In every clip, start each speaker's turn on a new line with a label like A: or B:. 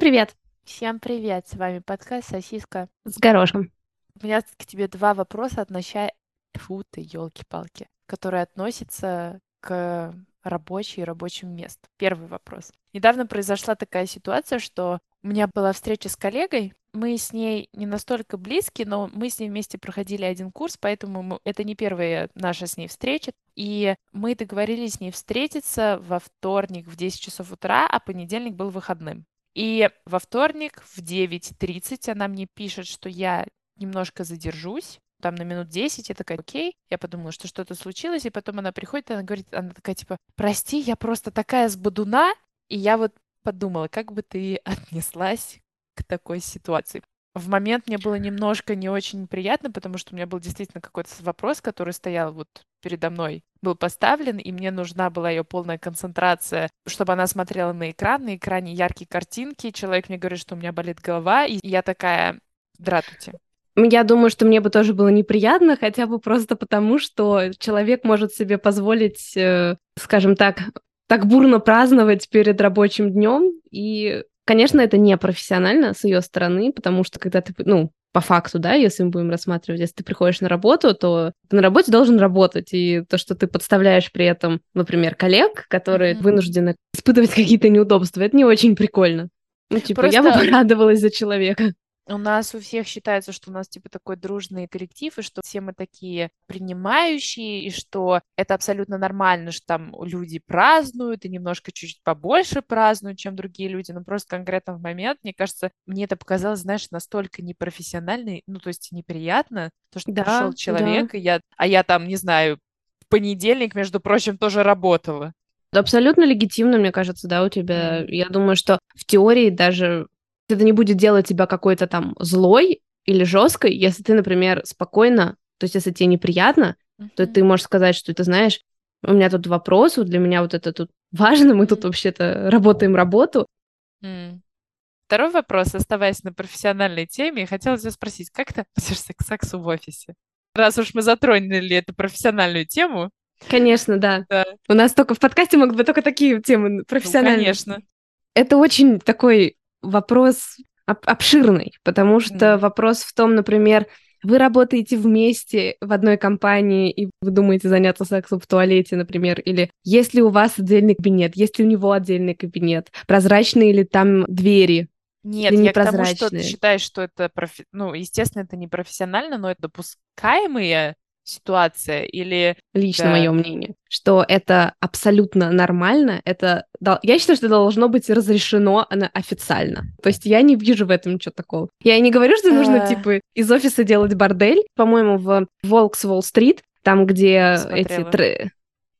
A: привет!
B: Всем привет! С вами подкаст «Сосиска».
A: С горошком.
B: У меня к тебе два вопроса относя... Фу ты, елки-палки, которые относятся к рабочей и рабочим месту. Первый вопрос. Недавно произошла такая ситуация, что у меня была встреча с коллегой. Мы с ней не настолько близки, но мы с ней вместе проходили один курс, поэтому мы... это не первая наша с ней встреча. И мы договорились с ней встретиться во вторник в 10 часов утра, а понедельник был выходным. И во вторник в 9.30 она мне пишет, что я немножко задержусь, там на минут 10, я такая, окей, я подумала, что что-то случилось, и потом она приходит, и она говорит, она такая, типа, прости, я просто такая с бодуна, и я вот подумала, как бы ты отнеслась к такой ситуации. В момент мне было немножко не очень приятно, потому что у меня был действительно какой-то вопрос, который стоял вот передо мной, был поставлен, и мне нужна была ее полная концентрация, чтобы она смотрела на экран, на экране яркие картинки, человек мне говорит, что у меня болит голова, и я такая, дратуйте.
A: Я думаю, что мне бы тоже было неприятно, хотя бы просто потому, что человек может себе позволить, э, скажем так, так бурно праздновать перед рабочим днем. И, конечно, это не профессионально с ее стороны, потому что когда ты, ну, по факту, да, если мы будем рассматривать, если ты приходишь на работу, то ты на работе должен работать, и то, что ты подставляешь при этом, например, коллег, которые mm-hmm. вынуждены испытывать какие-то неудобства, это не очень прикольно. Ну, типа, Просто... я бы порадовалась за человека.
B: У нас у всех считается, что у нас типа такой дружный коллектив, и что все мы такие принимающие, и что это абсолютно нормально, что там люди празднуют, и немножко чуть-чуть побольше празднуют, чем другие люди. Но просто конкретно в момент, мне кажется, мне это показалось, знаешь, настолько непрофессионально, ну то есть неприятно, то, что да, пришел человек, да. и я, а я там, не знаю, в понедельник, между прочим, тоже работала.
A: Абсолютно легитимно, мне кажется, да, у тебя. Я думаю, что в теории даже это не будет делать тебя какой-то там злой или жесткой, если ты, например, спокойно, то есть если тебе неприятно, mm-hmm. то ты можешь сказать, что ты знаешь, у меня тут вопрос, вот для меня вот это тут важно, мы тут вообще-то работаем работу.
B: Mm. Второй вопрос, оставаясь на профессиональной теме, хотела тебя спросить, как ты относишься к сексу в офисе? Раз уж мы затронули эту профессиональную тему.
A: Конечно, да. да. У нас только в подкасте могут быть только такие темы ну, профессиональные. Ну,
B: конечно.
A: Это очень такой вопрос об- обширный, потому что mm. вопрос в том, например, вы работаете вместе в одной компании, и вы думаете заняться сексом в туалете, например, или есть ли у вас отдельный кабинет, есть ли у него отдельный кабинет, прозрачные ли там двери,
B: нет, я к тому, что ты считаешь, что это, профи... ну, естественно, это не профессионально, но это допускаемые ситуация или...
A: Лично да. мое мнение, что это абсолютно нормально, это... Я считаю, что это должно быть разрешено официально. То есть я не вижу в этом ничего такого. Я не говорю, что нужно, типа, из офиса делать бордель. По-моему, в Волкс Уолл-стрит, там, где эти... Тр...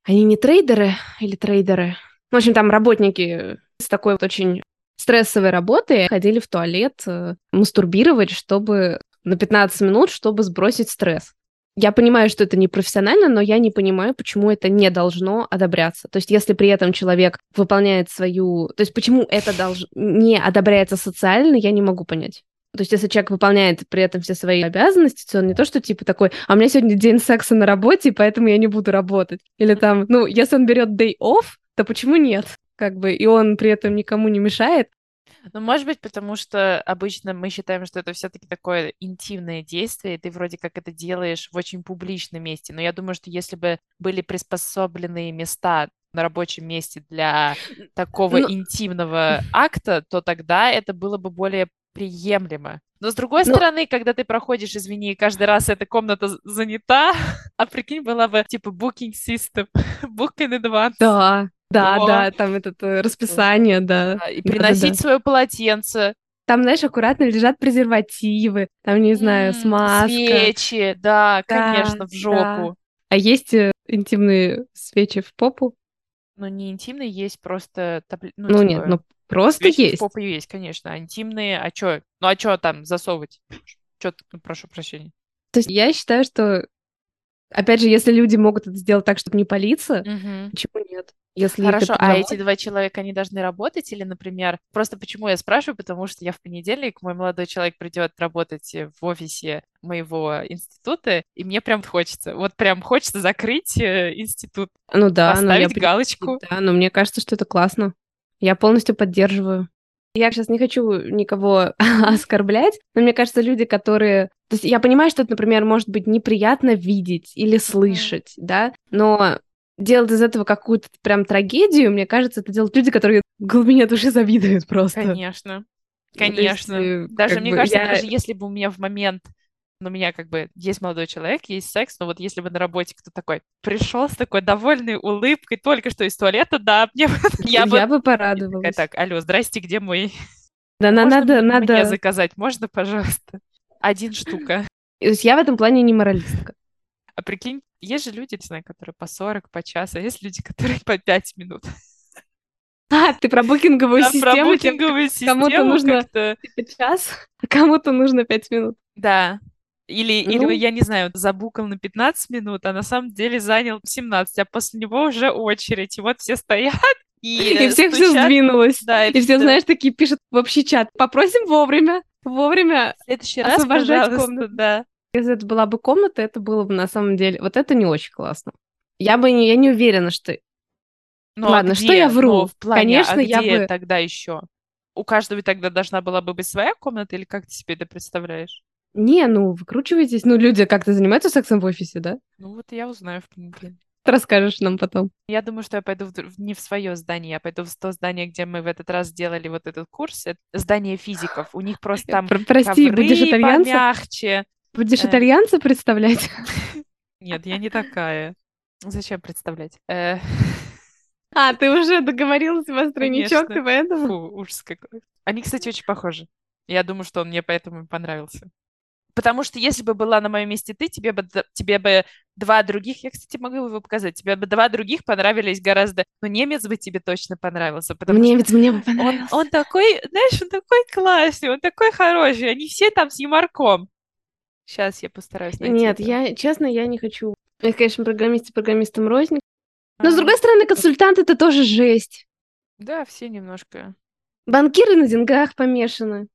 A: Они не трейдеры или трейдеры? В общем, там работники с такой вот очень стрессовой работы ходили в туалет э, мастурбировать, чтобы на 15 минут, чтобы сбросить стресс я понимаю, что это не профессионально, но я не понимаю, почему это не должно одобряться. То есть, если при этом человек выполняет свою... То есть, почему это долж... не одобряется социально, я не могу понять. То есть, если человек выполняет при этом все свои обязанности, то он не то, что типа такой, а у меня сегодня день секса на работе, поэтому я не буду работать. Или там, ну, если он берет day off, то почему нет? Как бы, и он при этом никому не мешает,
B: ну, может быть, потому что обычно мы считаем, что это все-таки такое интимное действие, и ты вроде как это делаешь в очень публичном месте. Но я думаю, что если бы были приспособленные места на рабочем месте для такого ну... интимного акта, то тогда это было бы более приемлемо. Но с другой ну... стороны, когда ты проходишь, извини, каждый раз эта комната занята, а прикинь, была бы типа booking system, book in advance.
A: Да, да, О. да, там это э, расписание, да. да
B: и приносить да, да, свое полотенце.
A: Там, знаешь, аккуратно лежат презервативы, там, не знаю, смазка.
B: Свечи, да, да конечно, в жопу. Да.
A: А есть э, интимные свечи в попу?
B: Ну, не интимные, есть просто...
A: Табли... Ну, ну типа, нет, ну просто свечи есть.
B: в попу есть, конечно, а интимные, а чё? Ну, а чё там засовывать? Чё, ну, прошу прощения.
A: То есть я считаю, что, опять же, если люди могут это сделать так, чтобы не палиться,
B: угу.
A: почему нет? Если
B: Хорошо, а эти два человека, они должны работать или, например, просто почему я спрашиваю, потому что я в понедельник, мой молодой человек придет работать в офисе моего института, и мне прям хочется, вот прям хочется закрыть э, институт,
A: ну да,
B: поставить я... галочку.
A: Да, но мне кажется, что это классно. Я полностью поддерживаю. Я сейчас не хочу никого оскорблять, но мне кажется, люди, которые... То есть я понимаю, что это, например, может быть неприятно видеть или слышать, mm-hmm. да, но делать из этого какую-то прям трагедию, мне кажется, это делают люди, которые в глубине души завидуют просто.
B: Конечно. Конечно. Есть, даже мне бы, кажется, я... даже если бы у меня в момент у меня как бы есть молодой человек, есть секс, но вот если бы на работе кто такой пришел с такой довольной улыбкой только что из туалета, да, мне
A: я, я бы... Я бы порадовалась.
B: Так, алло, здрасте, где мой...
A: Да, на, надо, надо...
B: Мне заказать, можно, пожалуйста? Один штука.
A: То есть я в этом плане не моралистка.
B: А прикинь, есть же люди, не знаю, которые по 40, по часу, а есть люди, которые по 5 минут.
A: А, ты про букинговую да, систему?
B: про букинговую систему
A: Кому-то нужно типа час, а кому-то нужно 5 минут.
B: Да. Или, ну... или, я не знаю, забукал на 15 минут, а на самом деле занял 17, а после него уже очередь. И вот все стоят, и,
A: и всех все сдвинулось. Да, и, и все, да. знаешь, такие пишут в общий чат. Попросим вовремя, вовремя
B: в следующий раз, освобождать комнату.
A: Да. Если это была бы комната, это было бы на самом деле... Вот это не очень классно. Я бы не, я не уверена, что...
B: Ну, Ладно, а где? что я вру? Ну, в плане, Конечно, а где я бы... тогда еще? У каждого тогда должна была бы быть своя комната, или как ты себе это представляешь?
A: Не, ну, выкручивайтесь. Ну, люди как-то занимаются сексом в офисе, да?
B: Ну, вот я узнаю в понедельник.
A: Расскажешь нам потом.
B: Я думаю, что я пойду в, не в свое здание, я пойду в то здание, где мы в этот раз делали вот этот курс. Это здание физиков. У них просто там
A: Прости, ковры будешь итальянца?
B: помягче.
A: Будешь э. итальянца представлять?
B: Нет, я не такая. Зачем представлять? Э.
A: А, ты уже договорилась в тройничок, ты поэтому?
B: Фу, ужас какой. Они, кстати, очень похожи. Я думаю, что он мне поэтому понравился. Потому что если бы была на моем месте ты, тебе бы, тебе бы два других, я, кстати, могу его показать, тебе бы два других понравились гораздо, но немец бы тебе точно понравился. Потому
A: немец
B: что
A: мне бы понравился.
B: Он, он такой, знаешь, он такой классный, он такой хороший, они все там с юморком. Сейчас я постараюсь найти.
A: Нет, это. я, честно, я не хочу. Я, конечно, программист и программистом рознь. Но, а, с другой стороны, консультант — это тоже жесть.
B: Да, все немножко.
A: Банкиры на деньгах помешаны.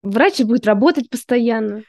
A: Врач будет работать постоянно.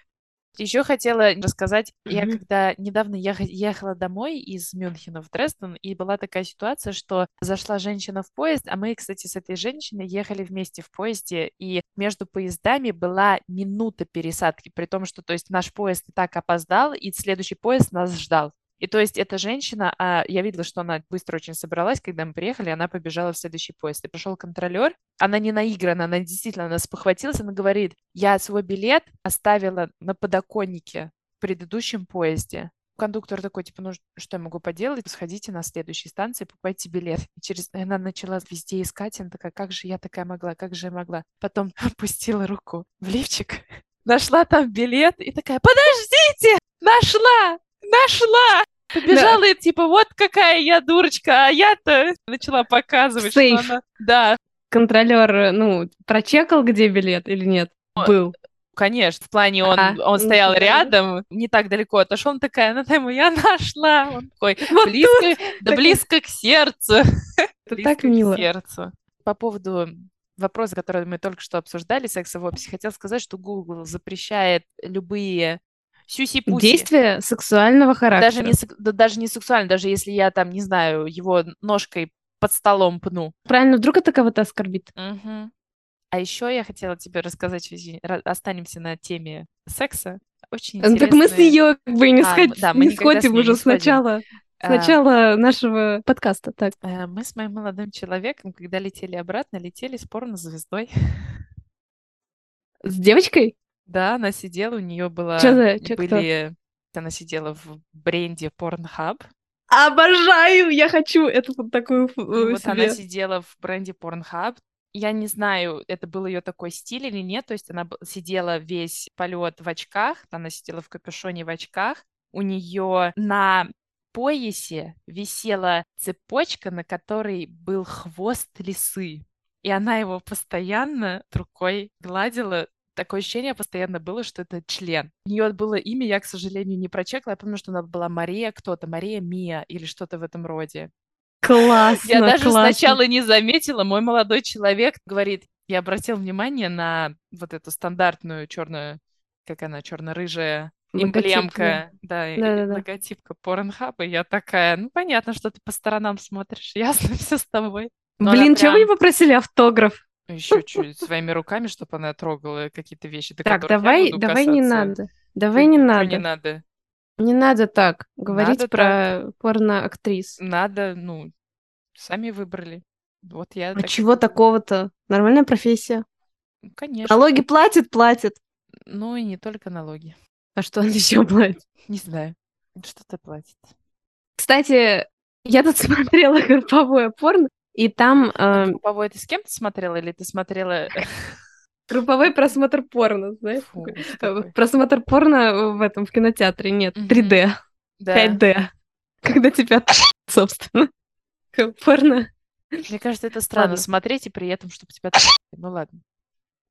B: Еще хотела рассказать, mm-hmm. я когда недавно ехала домой из Мюнхена в Дрезден, и была такая ситуация, что зашла женщина в поезд, а мы, кстати, с этой женщиной ехали вместе в поезде, и между поездами была минута пересадки, при том, что, то есть, наш поезд и так опоздал, и следующий поезд нас ждал. И то есть эта женщина, а я видела, что она быстро очень собралась, когда мы приехали, она побежала в следующий поезд. И пришел контролер, она не наиграна, она действительно, она спохватилась, она говорит, я свой билет оставила на подоконнике в предыдущем поезде. Кондуктор такой, типа, ну что я могу поделать? Сходите на следующей станции, покупайте билет. И через... И она начала везде искать, она такая, как же я такая могла, как же я могла? Потом опустила руку в лифчик, нашла там билет и такая, подождите, нашла, нашла! Побежала да. и типа, вот какая я дурочка, а я-то начала показывать, Сейф. что она... Да.
A: Контролер, ну, прочекал, где билет или нет? Был.
B: Конечно, в плане он, а, он стоял ну, рядом, не так далеко отошел, он такая, она ему, я нашла, он такой, вот близко, тут, да так... близко к сердцу.
A: Это так мило.
B: К сердцу. По поводу вопроса, который мы только что обсуждали, секса в описи, хотел сказать, что Google запрещает любые сюси-пуси.
A: Действия сексуального характера.
B: Даже не, да, даже не сексуально, даже если я там, не знаю, его ножкой под столом пну.
A: Правильно, вдруг это кого-то оскорбит.
B: Угу. А еще я хотела тебе рассказать, останемся на теме секса. Очень интересные...
A: Так мы с нее как бы не, а, сход... да, мы не сходим уже не сначала. С а, нашего подкаста, так.
B: Э, мы с моим молодым человеком, когда летели обратно, летели с порно-звездой.
A: С девочкой?
B: Да, она сидела, у нее была...
A: Что за... Чё,
B: были... Кто? Она сидела в бренде Pornhub.
A: Обожаю! Я хочу эту вот такую
B: Вот себе. она сидела в бренде Pornhub. Я не знаю, это был ее такой стиль или нет. То есть она сидела весь полет в очках, она сидела в капюшоне в очках. У нее на поясе висела цепочка, на которой был хвост лисы. И она его постоянно рукой гладила, такое ощущение постоянно было, что это член. У нее было имя, я, к сожалению, не прочекала. Я помню, что она была Мария кто-то, Мария Мия или что-то в этом роде.
A: Классно,
B: Я даже
A: классно.
B: сначала не заметила. Мой молодой человек говорит, я обратил внимание на вот эту стандартную черную, как она, черно-рыжая эмблемка, да, да, да, да. логотипка и я такая, ну, понятно, что ты по сторонам смотришь, ясно все с тобой.
A: Но Блин, прям... чего вы не попросили автограф?
B: Еще чуть своими руками, чтобы она трогала какие-то вещи, до
A: Так, давай, давай не
B: касаться.
A: надо. Давай не надо.
B: не надо?
A: Не надо так говорить
B: Надо
A: про порно-актрис.
B: Надо, ну, сами выбрали. Вот я
A: А
B: так
A: чего такого-то? Нормальная профессия.
B: Ну, Конечно.
A: Налоги платит, платит.
B: Ну и не только налоги.
A: А что он еще платит?
B: Не знаю. Что-то платит.
A: Кстати, я тут смотрела групповое порно, и там э,
B: Групповой ты с кем-то смотрела или ты смотрела...
A: групповой просмотр порно, знаешь?
B: Фу.
A: Просмотр порно в этом, в кинотеатре, нет,
B: Мгм.
A: 3D,
B: Да.
A: 5D. Когда тебя, собственно, порно
B: Мне кажется, это странно
A: Ладно.
B: смотреть и при этом, чтобы тебя... Ну ладно.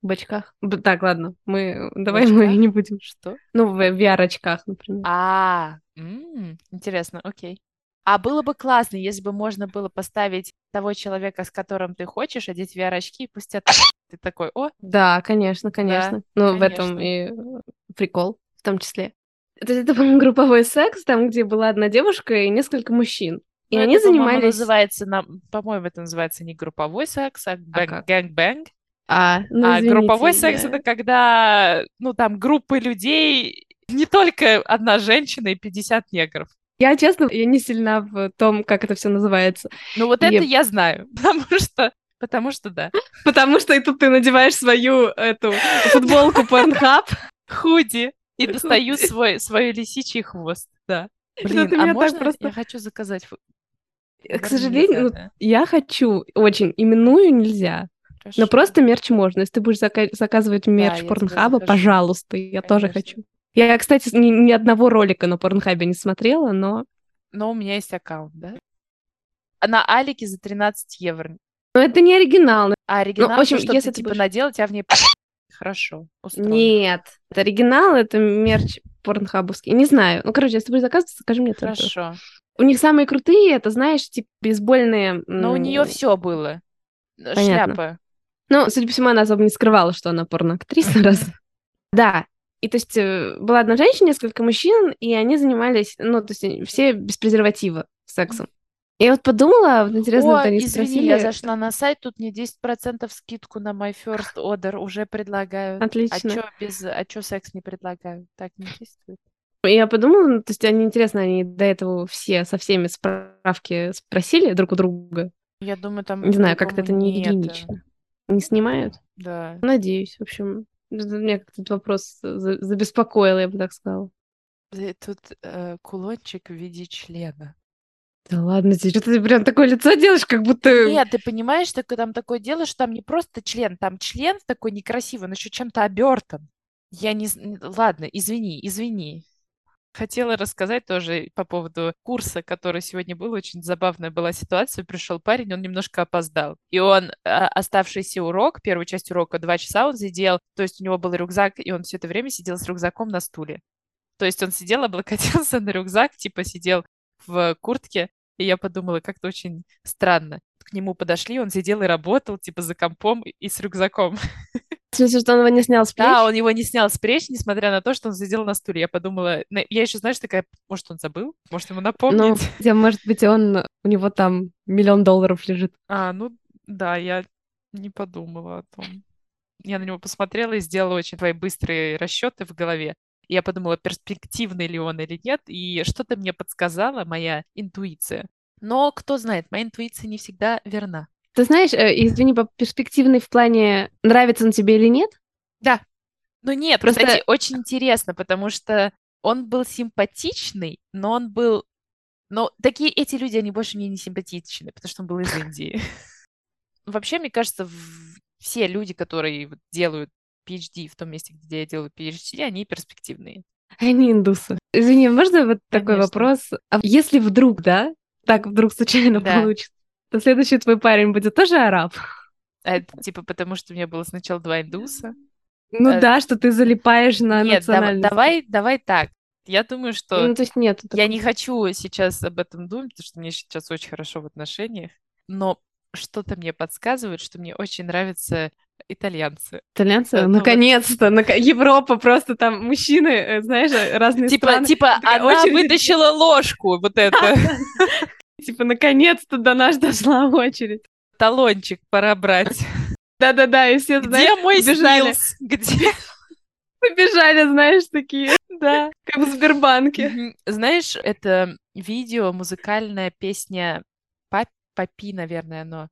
A: в очках. Так, ладно, мы давай мы не будем.
B: Что?
A: Ну, в VR-очках, например.
B: А, интересно, окей. А было бы классно, если бы можно было поставить того человека, с которым ты хочешь, одеть VR-очки и пусть это... Ты такой, о,
A: Да, конечно, конечно. Ну, в этом и э, прикол, в том числе. То есть это, по-моему, групповой секс, там, где была одна девушка и несколько мужчин. И
B: ну,
A: они
B: это,
A: занимались...
B: называется, на- по-моему, это называется не групповой секс, а bang-
A: как?
B: gang bang.
A: А, ну,
B: а
A: извините,
B: групповой секс
A: я-
B: это когда, ну, там, группы людей, не только одна женщина и 50 негров.
A: Я, честно, я не сильна в том, как это все называется.
B: Ну, вот
A: И-
B: это я знаю, потому что, потому что да.
A: Потому что и тут ты надеваешь свою эту футболку Pornhub.
B: Худи. И достаю свой, свой лисичий хвост, да. Блин, а можно
A: просто-
B: я хочу заказать? фу-
A: К сожалению, ну,
B: да?
A: я хочу очень, именную нельзя. Но
B: Хорошо.
A: просто мерч можно. Если ты будешь зака- заказывать мерч
B: тебе
A: Порнхаба, пожалуйста, я тоже
B: Конечно.
A: хочу. Я, кстати, ни, ни одного ролика на Порнхабе не смотрела, но...
B: Но у меня есть аккаунт, да? А На Алике за 13 евро.
A: Но это не оригинал.
B: А оригинал,
A: Ну, в общем,
B: то, что
A: если
B: ты типа
A: будешь-
B: надел, тебя в ней хорошо. устроит.
A: Нет, это оригинал, это мерч порнхабовский. Не знаю. Ну, короче, если ты будешь заказывать, скажи мне.
B: Хорошо.
A: У них самые крутые, это, знаешь, типа бейсбольные...
B: Но у нее все было.
A: Понятно.
B: Шляпа.
A: Ну, судя по всему, она особо не скрывала, что она порноактриса, раз. Да. И то есть э, была одна женщина, несколько мужчин, и они занимались, ну, то есть э, все без презерватива сексом. Я вот подумала, вот интересно,
B: О,
A: они
B: извини,
A: спросили...
B: я зашла на сайт, тут мне 10% скидку на My First Order уже предлагают.
A: Отлично.
B: А чё без, а чё секс не предлагают? Так не действует.
A: Я подумала, ну, то есть они, интересно, они до этого все со всеми справки спросили друг у друга.
B: Я думаю, там
A: Не знаю, как-то это не
B: нет.
A: гигиенично. Не снимают?
B: Да.
A: Надеюсь, в общем. Меня как-то этот вопрос за- забеспокоил, я бы так сказала.
B: Э, Тут э, кулончик в виде члена.
A: Да ладно, тебе что ты прям такое лицо делаешь, как будто...
B: Нет, ты понимаешь, так, там такое дело, что там не просто член, там член такой некрасивый, он еще чем-то обертан. Я не... Ладно, извини, извини. Хотела рассказать тоже по поводу курса, который сегодня был. Очень забавная была ситуация. Пришел парень, он немножко опоздал. И он а, оставшийся урок, первую часть урока, два часа он сидел, то есть у него был рюкзак, и он все это время сидел с рюкзаком на стуле. То есть он сидел, облокотился на рюкзак, типа сидел в куртке, и я подумала, как-то очень странно. К нему подошли, он сидел и работал, типа, за компом и- и с рюкзаком.
A: В смысле, что он его не снял с плеч?
B: Да, он его не снял с плеч, несмотря на то, что он сидел на стуле. Я подумала, я еще, знаешь, такая, может, он забыл? Может, ему
A: Ну,
B: напомнить?
A: хотя, может быть, он... У него там миллион долларов лежит.
B: А, ну, да, я не подумала о том. Я на него посмотрела и сделала очень твои быстрые расчеты в голове. Я подумала, перспективный ли он или нет, и что-то мне подсказала моя интуиция. Но кто знает, моя интуиция не всегда верна.
A: Ты знаешь, э, извини, перспективный в плане, нравится он тебе или нет?
B: Ну нет,
A: Просто-
B: кстати, очень интересно, потому что он был симпатичный, но он был... Но такие эти люди, они больше мне не симпатичны, потому что он был из Индии. Вообще, мне кажется, все люди, которые делают PhD в том месте, где я делаю PhD, они перспективные.
A: Они индусы. Извини, можно вот такой
B: Конечно.
A: вопрос? А если вдруг, да, так вдруг случайно
B: Да.
A: получится, то следующий твой парень будет тоже араб?
B: А это типа потому, что у меня было сначала два индуса.
A: Ну
B: Э,
A: да, что ты залипаешь на
B: Нет,
A: национальность.
B: давай, давай так. Я думаю, что
A: Ну, то есть нет.
B: Я не хочу сейчас об этом думать, потому что мне сейчас очень хорошо в отношениях, но что-то мне подсказывает, что мне очень нравятся итальянцы.
A: Итальянцы,
B: Э, ну вот-
A: наконец-то, нак- Европа просто там мужчины, э, знаешь, разные
B: Типа,
A: страны.
B: типа она
A: очередь.
B: вытащила ложку, вот это,
A: Типа, наконец-то до нас дошла очередь.
B: талончик пора брать.
A: Да-да-да, и все,
B: Где
A: знаешь,
B: мой
A: побежали.
B: снилс? Где?
A: Побежали, знаешь, такие,
B: Да.
A: как в Сбербанке.
B: Знаешь, это видео, музыкальная песня Пап- Папи, наверное, оно.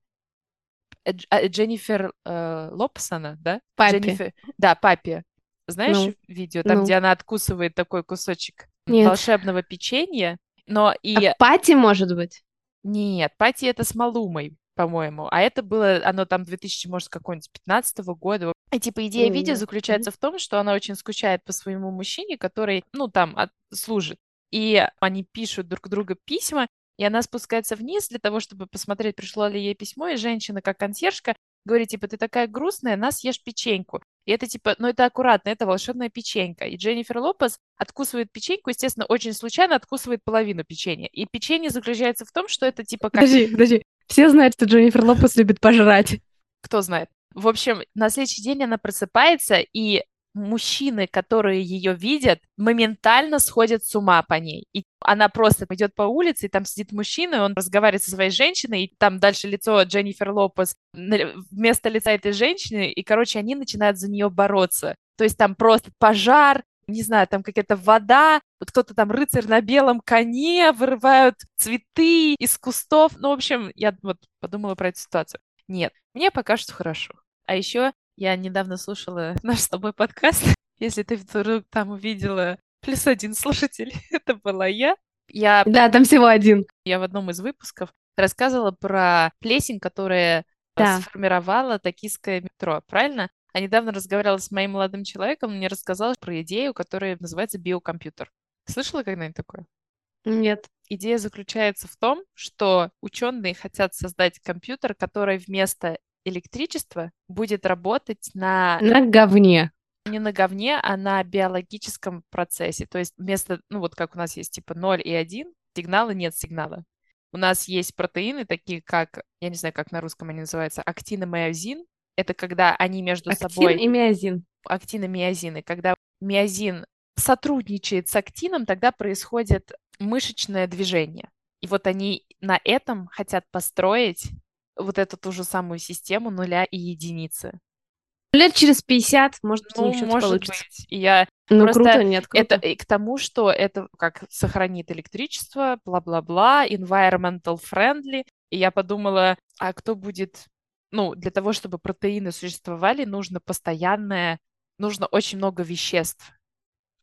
B: Э, а, Дженнифер э, Лопсона, да?
A: Папи.
B: Дженнифер- Да, Папи. Знаешь
A: Ну,
B: видео, там,
A: ну.
B: где она откусывает такой кусочек
A: Нет.
B: волшебного печенья, но и...
A: А Пати, может быть?
B: Нет, Пати это с Малумой, по-моему. А это было, оно там 2000, может, какого-нибудь 15 года. И типа идея
A: М,
B: видео заключается в том, что она очень скучает по своему мужчине, который, ну, там, от- служит. И они пишут друг другу письма, и она спускается вниз для того, чтобы посмотреть, пришло ли ей письмо, и женщина, как консьержка, говорит, типа, ты такая грустная, на, съешь печеньку. И это, типа, ну, это аккуратно, это волшебная печенька. И Дженнифер Лопес откусывает печеньку, естественно, очень случайно откусывает половину печенья. И печенье заключается в том, что это, типа, как
A: Подожди, подожди. Все знают, что Дженнифер Лопес любит пожрать.
B: кто знает. В общем, на следующий день она просыпается, и мужчины, которые ее видят, моментально сходят с ума по ней. И она просто идет по улице, и там сидит мужчина, и он разговаривает со своей женщиной, и там дальше лицо Дженнифер Лопес вместо лица этой женщины, и, короче, они начинают за нее бороться. То есть там просто пожар, не знаю, там какая-то вода, вот кто-то там рыцарь на белом коне, вырывают цветы из кустов. Ну, в общем, я вот подумала про эту ситуацию. Нет, мне пока что хорошо. А еще я недавно слушала наш с тобой подкаст. Если ты вдруг там увидела плюс один слушатель, это была я. Я,
A: Да, там всего один.
B: я в одном из выпусков рассказывала про плесень, которая
A: Да.
B: сформировала токийское метро, правильно? А недавно разговаривала с моим молодым человеком, он мне рассказал про идею, которая называется биокомпьютер. Слышала когда-нибудь такое?
A: Нет.
B: Идея заключается в том, что ученые хотят создать компьютер, который вместо электричества будет работать на
A: На говне.
B: не на говне, а на биологическом процессе. То есть вместо, ну вот как у нас есть типа 0 и 1, сигнала нет сигнала. У нас есть протеины, такие как, я не знаю, как на русском они называются, актин и миозин. Это когда они между
A: Актин
B: собой
A: и миозин.
B: актин и миозин. И когда миозин сотрудничает с актином, тогда происходит мышечное движение. И вот они на этом хотят построить вот эту ту же самую систему нуля и единицы.
A: Лет через 50, может быть, у
B: Ну,
A: них что-то получится.
B: быть. Я
A: Ну,
B: Просто
A: круто, нет,
B: это
A: круто.
B: и к тому, что это как сохранит электричество, бла-бла-бла, environmental friendly. И я подумала, а кто будет... Ну, для того, чтобы протеины существовали, нужно постоянное, нужно очень много веществ.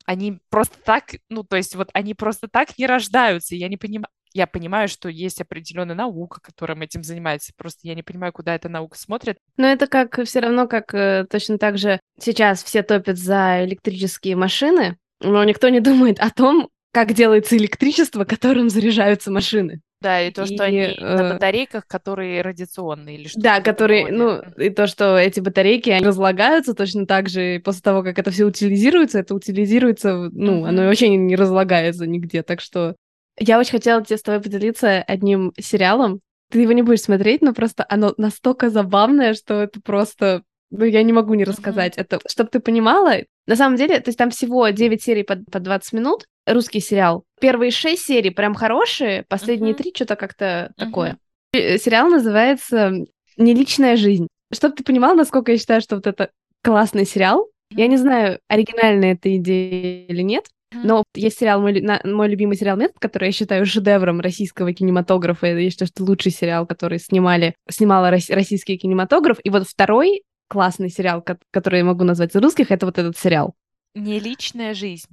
B: Они просто так, ну, то есть вот они просто так не рождаются. Я не понимаю, я понимаю, что есть определенная наука, которая этим занимается. Просто я не понимаю, куда эта наука смотрит.
A: Но это как все равно, как э, точно так же сейчас все топят за электрические машины, но никто не думает о том, как делается электричество, которым заряжаются машины.
B: Да, и то, что
A: И,
B: они на
A: э,
B: батарейках, которые радиационные или что-то
A: Да, которые,
B: роде.
A: ну, и то, что эти батарейки, они разлагаются точно так же, после того, как это все утилизируется, это утилизируется, ну,
B: Мгм.
A: оно вообще не разлагается нигде, так что... Я очень хотела тебе с тобой поделиться одним сериалом. Ты его не будешь смотреть, но просто оно настолько забавное, что это просто... Ну, я не могу не рассказать. Это, чтобы ты понимала, на самом деле, то есть там всего 9 серий по, по 20 минут, русский сериал. Первые 6 серий прям хорошие, последние
B: Мгм.
A: 3 что-то как-то
B: Мгм.
A: такое. Э, Сериал называется «Не личная жизнь». Чтобы ты понимал, насколько я считаю, что вот это классный сериал. Я не знаю, оригинальная эта идея или нет. Но есть сериал, мой, на- мой любимый сериал «Метод», который я считаю шедевром российского кинематографа. Я считаю, что лучший сериал, который снимали, снимала рос- российский кинематограф. И вот второй классный сериал, ко- который я могу назвать из русских, это вот этот сериал.
B: Не личная жизнь.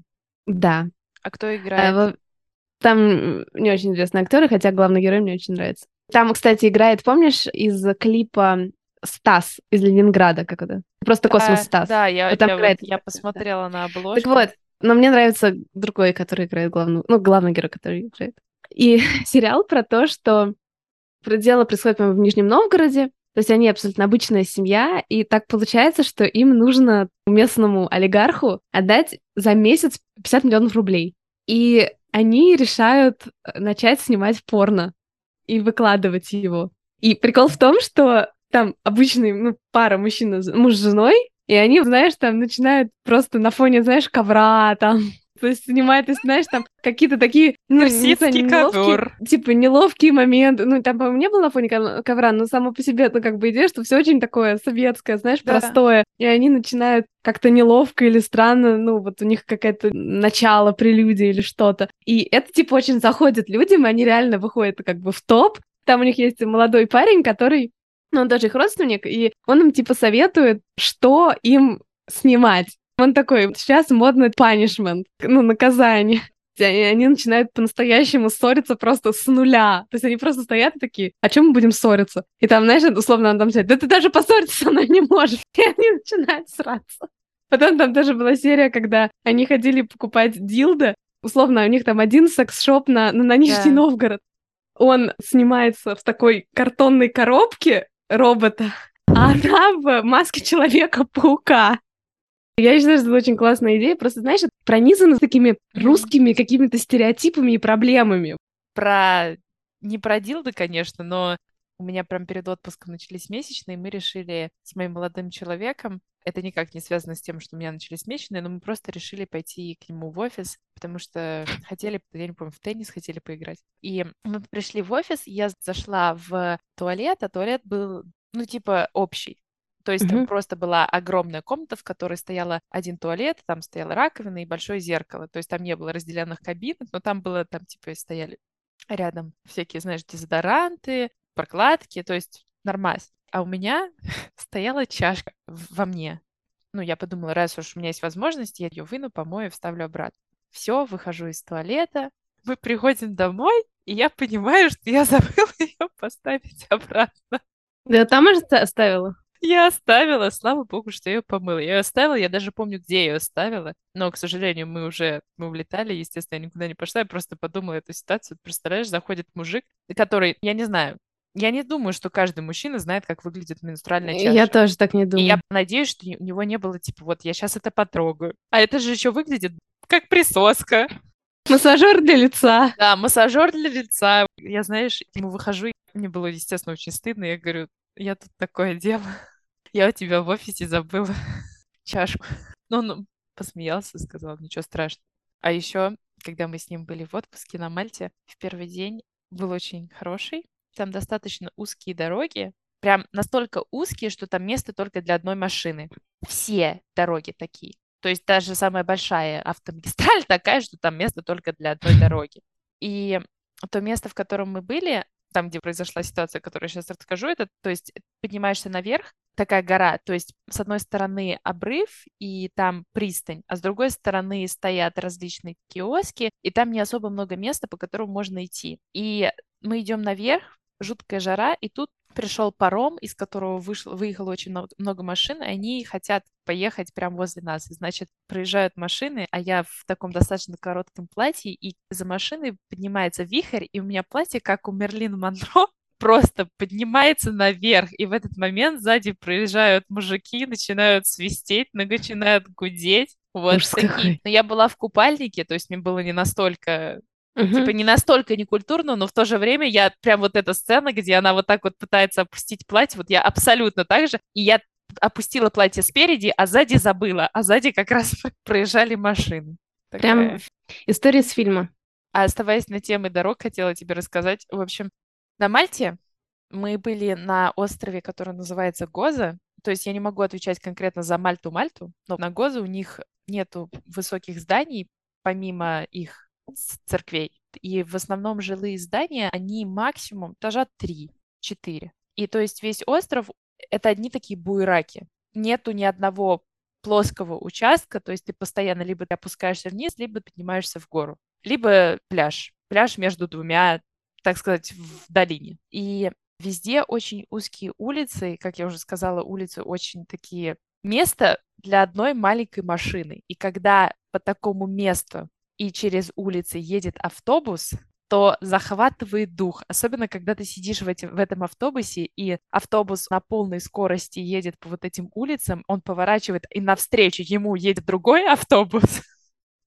A: Да.
B: А кто
A: А,
B: играет?
A: Там не очень известные актеры, хотя главный герой мне очень нравится. Там, кстати, играет, помнишь, из клипа Стас из Ленинграда, как это? Просто космос
B: Да,
A: Стас.
B: Да, я,
A: Вот там
B: я, вот-
A: играет
B: я посмотрела на обложку.
A: Так вот, но мне нравится другой, который играет главную, ну, главный герой, который играет. И сериал про то, что дело происходит, в Нижнем Новгороде, то есть они абсолютно обычная семья, и так получается, что им нужно местному олигарху отдать за месяц 50 миллионов рублей. И они решают э, начать снимать порно и выкладывать его. И прикол в том, что там обычный, ну, пара мужчина, муж с женой, и они, знаешь, там начинают просто на фоне, знаешь, ковра, там, То есть снимает, ты знаешь, там какие-то такие, ну, не знаю, неловкие, типа неловкие моменты. Ну, там, по-моему, не было на фоне ковра, но само по себе, ну, как бы идея, что все очень такое советское, знаешь, да. простое. И они начинают как-то неловко или странно, ну, вот у них какое-то начало, прелюдия или что-то. И это, типа, очень заходит людям, и они реально выходят как бы в топ. Там у них есть молодой парень, который ну, он даже их родственник, и он им, типа, советует, что им снимать. Он такой, сейчас модный punishment, ну, наказание. И они начинают по-настоящему ссориться просто с нуля. То есть они просто стоят и такие, о чем мы будем ссориться? И там, знаешь, условно он там сказать, да ты даже поссориться со мной не можешь. И они начинают сраться. Потом там даже была серия, когда они ходили покупать дилда. Условно, у них там один секс-шоп на, на, на Нижний yeah. Новгород. Он снимается в такой картонной коробке робота, а она в маске Человека-паука. Я считаю, что это очень классная идея. Просто, знаешь, пронизана такими русскими какими-то стереотипами и проблемами.
B: Про... Не про дилды, конечно, но у меня прям перед отпуском начались месячные, и мы решили с моим молодым человеком, это никак не связано с тем, что у меня начались месячные, но мы просто решили пойти к нему в офис, потому что хотели, я не помню, в теннис хотели поиграть. И мы пришли в офис, я зашла в туалет, а туалет был, ну, типа, общий. То есть mm-hmm. там просто была огромная комната, в которой стояла один туалет, там стояла раковина и большое зеркало. То есть там не было разделенных кабинок, но там было, там типа стояли рядом всякие, знаешь, дезодоранты, прокладки, то есть нормас. А у меня стояла чашка во мне. Ну, я подумала, раз уж у меня есть возможность, я ее выну, помою, вставлю обратно. Все, выхожу из туалета, мы приходим домой, и я понимаю, что я забыла ее поставить обратно.
A: Да, там уже оставила?
B: Я оставила, слава богу, что я ее помыла. Я ее оставила, я даже помню, где я ее оставила. Но, к сожалению, мы уже мы улетали, естественно, я никуда не пошла. Я просто подумала эту ситуацию. Представляешь, заходит мужик, который, я не знаю, я не думаю, что каждый мужчина знает, как выглядит менструальная чаша.
A: Я тоже так не думаю.
B: И я надеюсь, что у него не было типа, вот я сейчас это потрогаю. А это же еще выглядит как присоска.
A: Массажер для лица.
B: Да, массажер для лица. Я, знаешь, ему выхожу, мне было, естественно, очень стыдно. Я говорю, я тут такое дело. Я у тебя в офисе забыла чашку. Ну, он посмеялся, сказал, ничего страшного. А еще, когда мы с ним были в отпуске на Мальте, в первый день был очень хороший. Там достаточно узкие дороги, прям настолько узкие, что там место только для одной машины. Все дороги такие. То есть даже самая большая автомагистраль такая, что там место только для одной дороги. И то место, в котором мы были, там, где произошла ситуация, которую я сейчас расскажу, это, то есть, поднимаешься наверх, такая гора, то есть, с одной стороны обрыв, и там пристань, а с другой стороны стоят различные киоски, и там не особо много места, по которому можно идти. И мы идем наверх, жуткая жара, и тут пришел паром, из которого вышло, выехало очень много, машин, и они хотят поехать прямо возле нас. И, значит, проезжают машины, а я в таком достаточно коротком платье, и за машиной поднимается вихрь, и у меня платье, как у Мерлин Монро, просто поднимается наверх, и в этот момент сзади проезжают мужики, начинают свистеть, начинают гудеть. Вот такие. Но я была в купальнике, то есть мне было не настолько Uh-huh. Типа не настолько некультурно, но в то же время я прям вот эта сцена, где она вот так вот пытается опустить платье, вот я абсолютно так же, и я опустила платье спереди, а сзади забыла, а сзади как раз проезжали машины.
A: Такая... Прям история с фильма.
B: А оставаясь на теме дорог, хотела тебе рассказать. В общем, на Мальте мы были на острове, который называется Гоза. То есть я не могу отвечать конкретно за Мальту-Мальту, но на Гоза у них нету высоких зданий, помимо их церквей. И в основном жилые здания, они максимум этажа 3-4. И то есть весь остров — это одни такие буераки. Нету ни одного плоского участка, то есть ты постоянно либо ты опускаешься вниз, либо поднимаешься в гору. Либо пляж. Пляж между двумя, так сказать, в долине. И везде очень узкие улицы, как я уже сказала, улицы очень такие место для одной маленькой машины. И когда по такому месту и через улицы едет автобус, то захватывает дух, особенно когда ты сидишь в, эти, в этом автобусе, и автобус на полной скорости едет по вот этим улицам, он поворачивает, и навстречу ему едет другой автобус.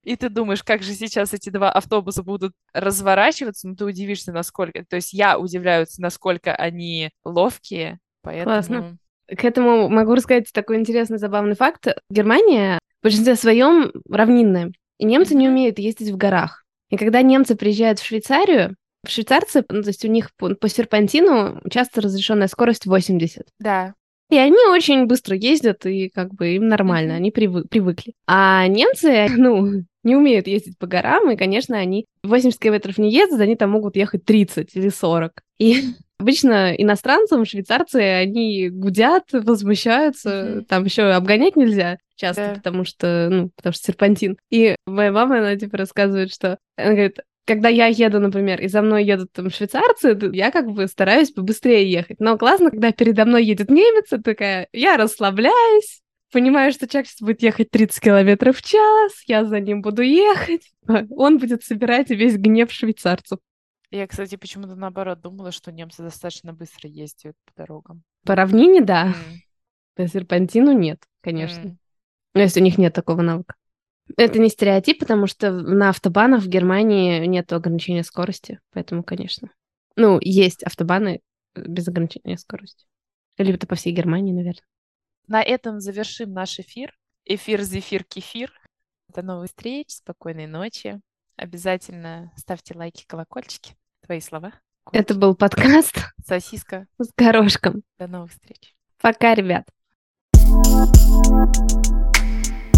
B: И ты думаешь, как же сейчас эти два автобуса будут разворачиваться, ну ты удивишься, насколько. То есть я удивляюсь, насколько они ловкие, поэтому...
A: Классно. К этому могу рассказать такой интересный, забавный факт. Германия в большинстве своем равнинная. И немцы не умеют ездить в горах. И когда немцы приезжают в Швейцарию, швейцарцы, ну, то есть у них по, по серпантину часто разрешенная скорость 80.
B: Да.
A: И они очень быстро ездят, и как бы им нормально, они привы- привыкли. А немцы, ну, не умеют ездить по горам, и, конечно, они 80 километров не ездят, они там могут ехать 30 или 40. И обычно иностранцам, швейцарцы, они гудят, возмущаются, mm-hmm. там еще обгонять нельзя часто, yeah. потому что, ну, потому что серпантин. И моя мама, она типа рассказывает, что, она говорит, когда я еду, например, и за мной едут там швейцарцы, я как бы стараюсь побыстрее ехать. Но классно, когда передо мной едет немец, такая, я расслабляюсь, понимаю, что человек сейчас будет ехать 30 километров в час, я за ним буду ехать, он будет собирать весь гнев швейцарцев.
B: Я, кстати, почему-то наоборот думала, что немцы достаточно быстро ездят по дорогам.
A: По равнине, да. Mm. По серпантину нет, конечно. Mm. Но если у них нет такого навыка. Это не стереотип, потому что на автобанах в Германии нет ограничения скорости, поэтому, конечно. Ну, есть автобаны без ограничения скорости. Или это по всей Германии, наверное.
B: На этом завершим наш эфир. Эфир Зефир Кефир. До новых встреч, спокойной ночи. Обязательно ставьте лайки, колокольчики. Твои слова.
A: Это был подкаст
B: «Сосиска
A: с горошком».
B: До новых встреч.
A: Пока, ребят.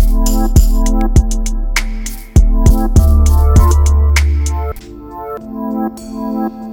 A: Thank you.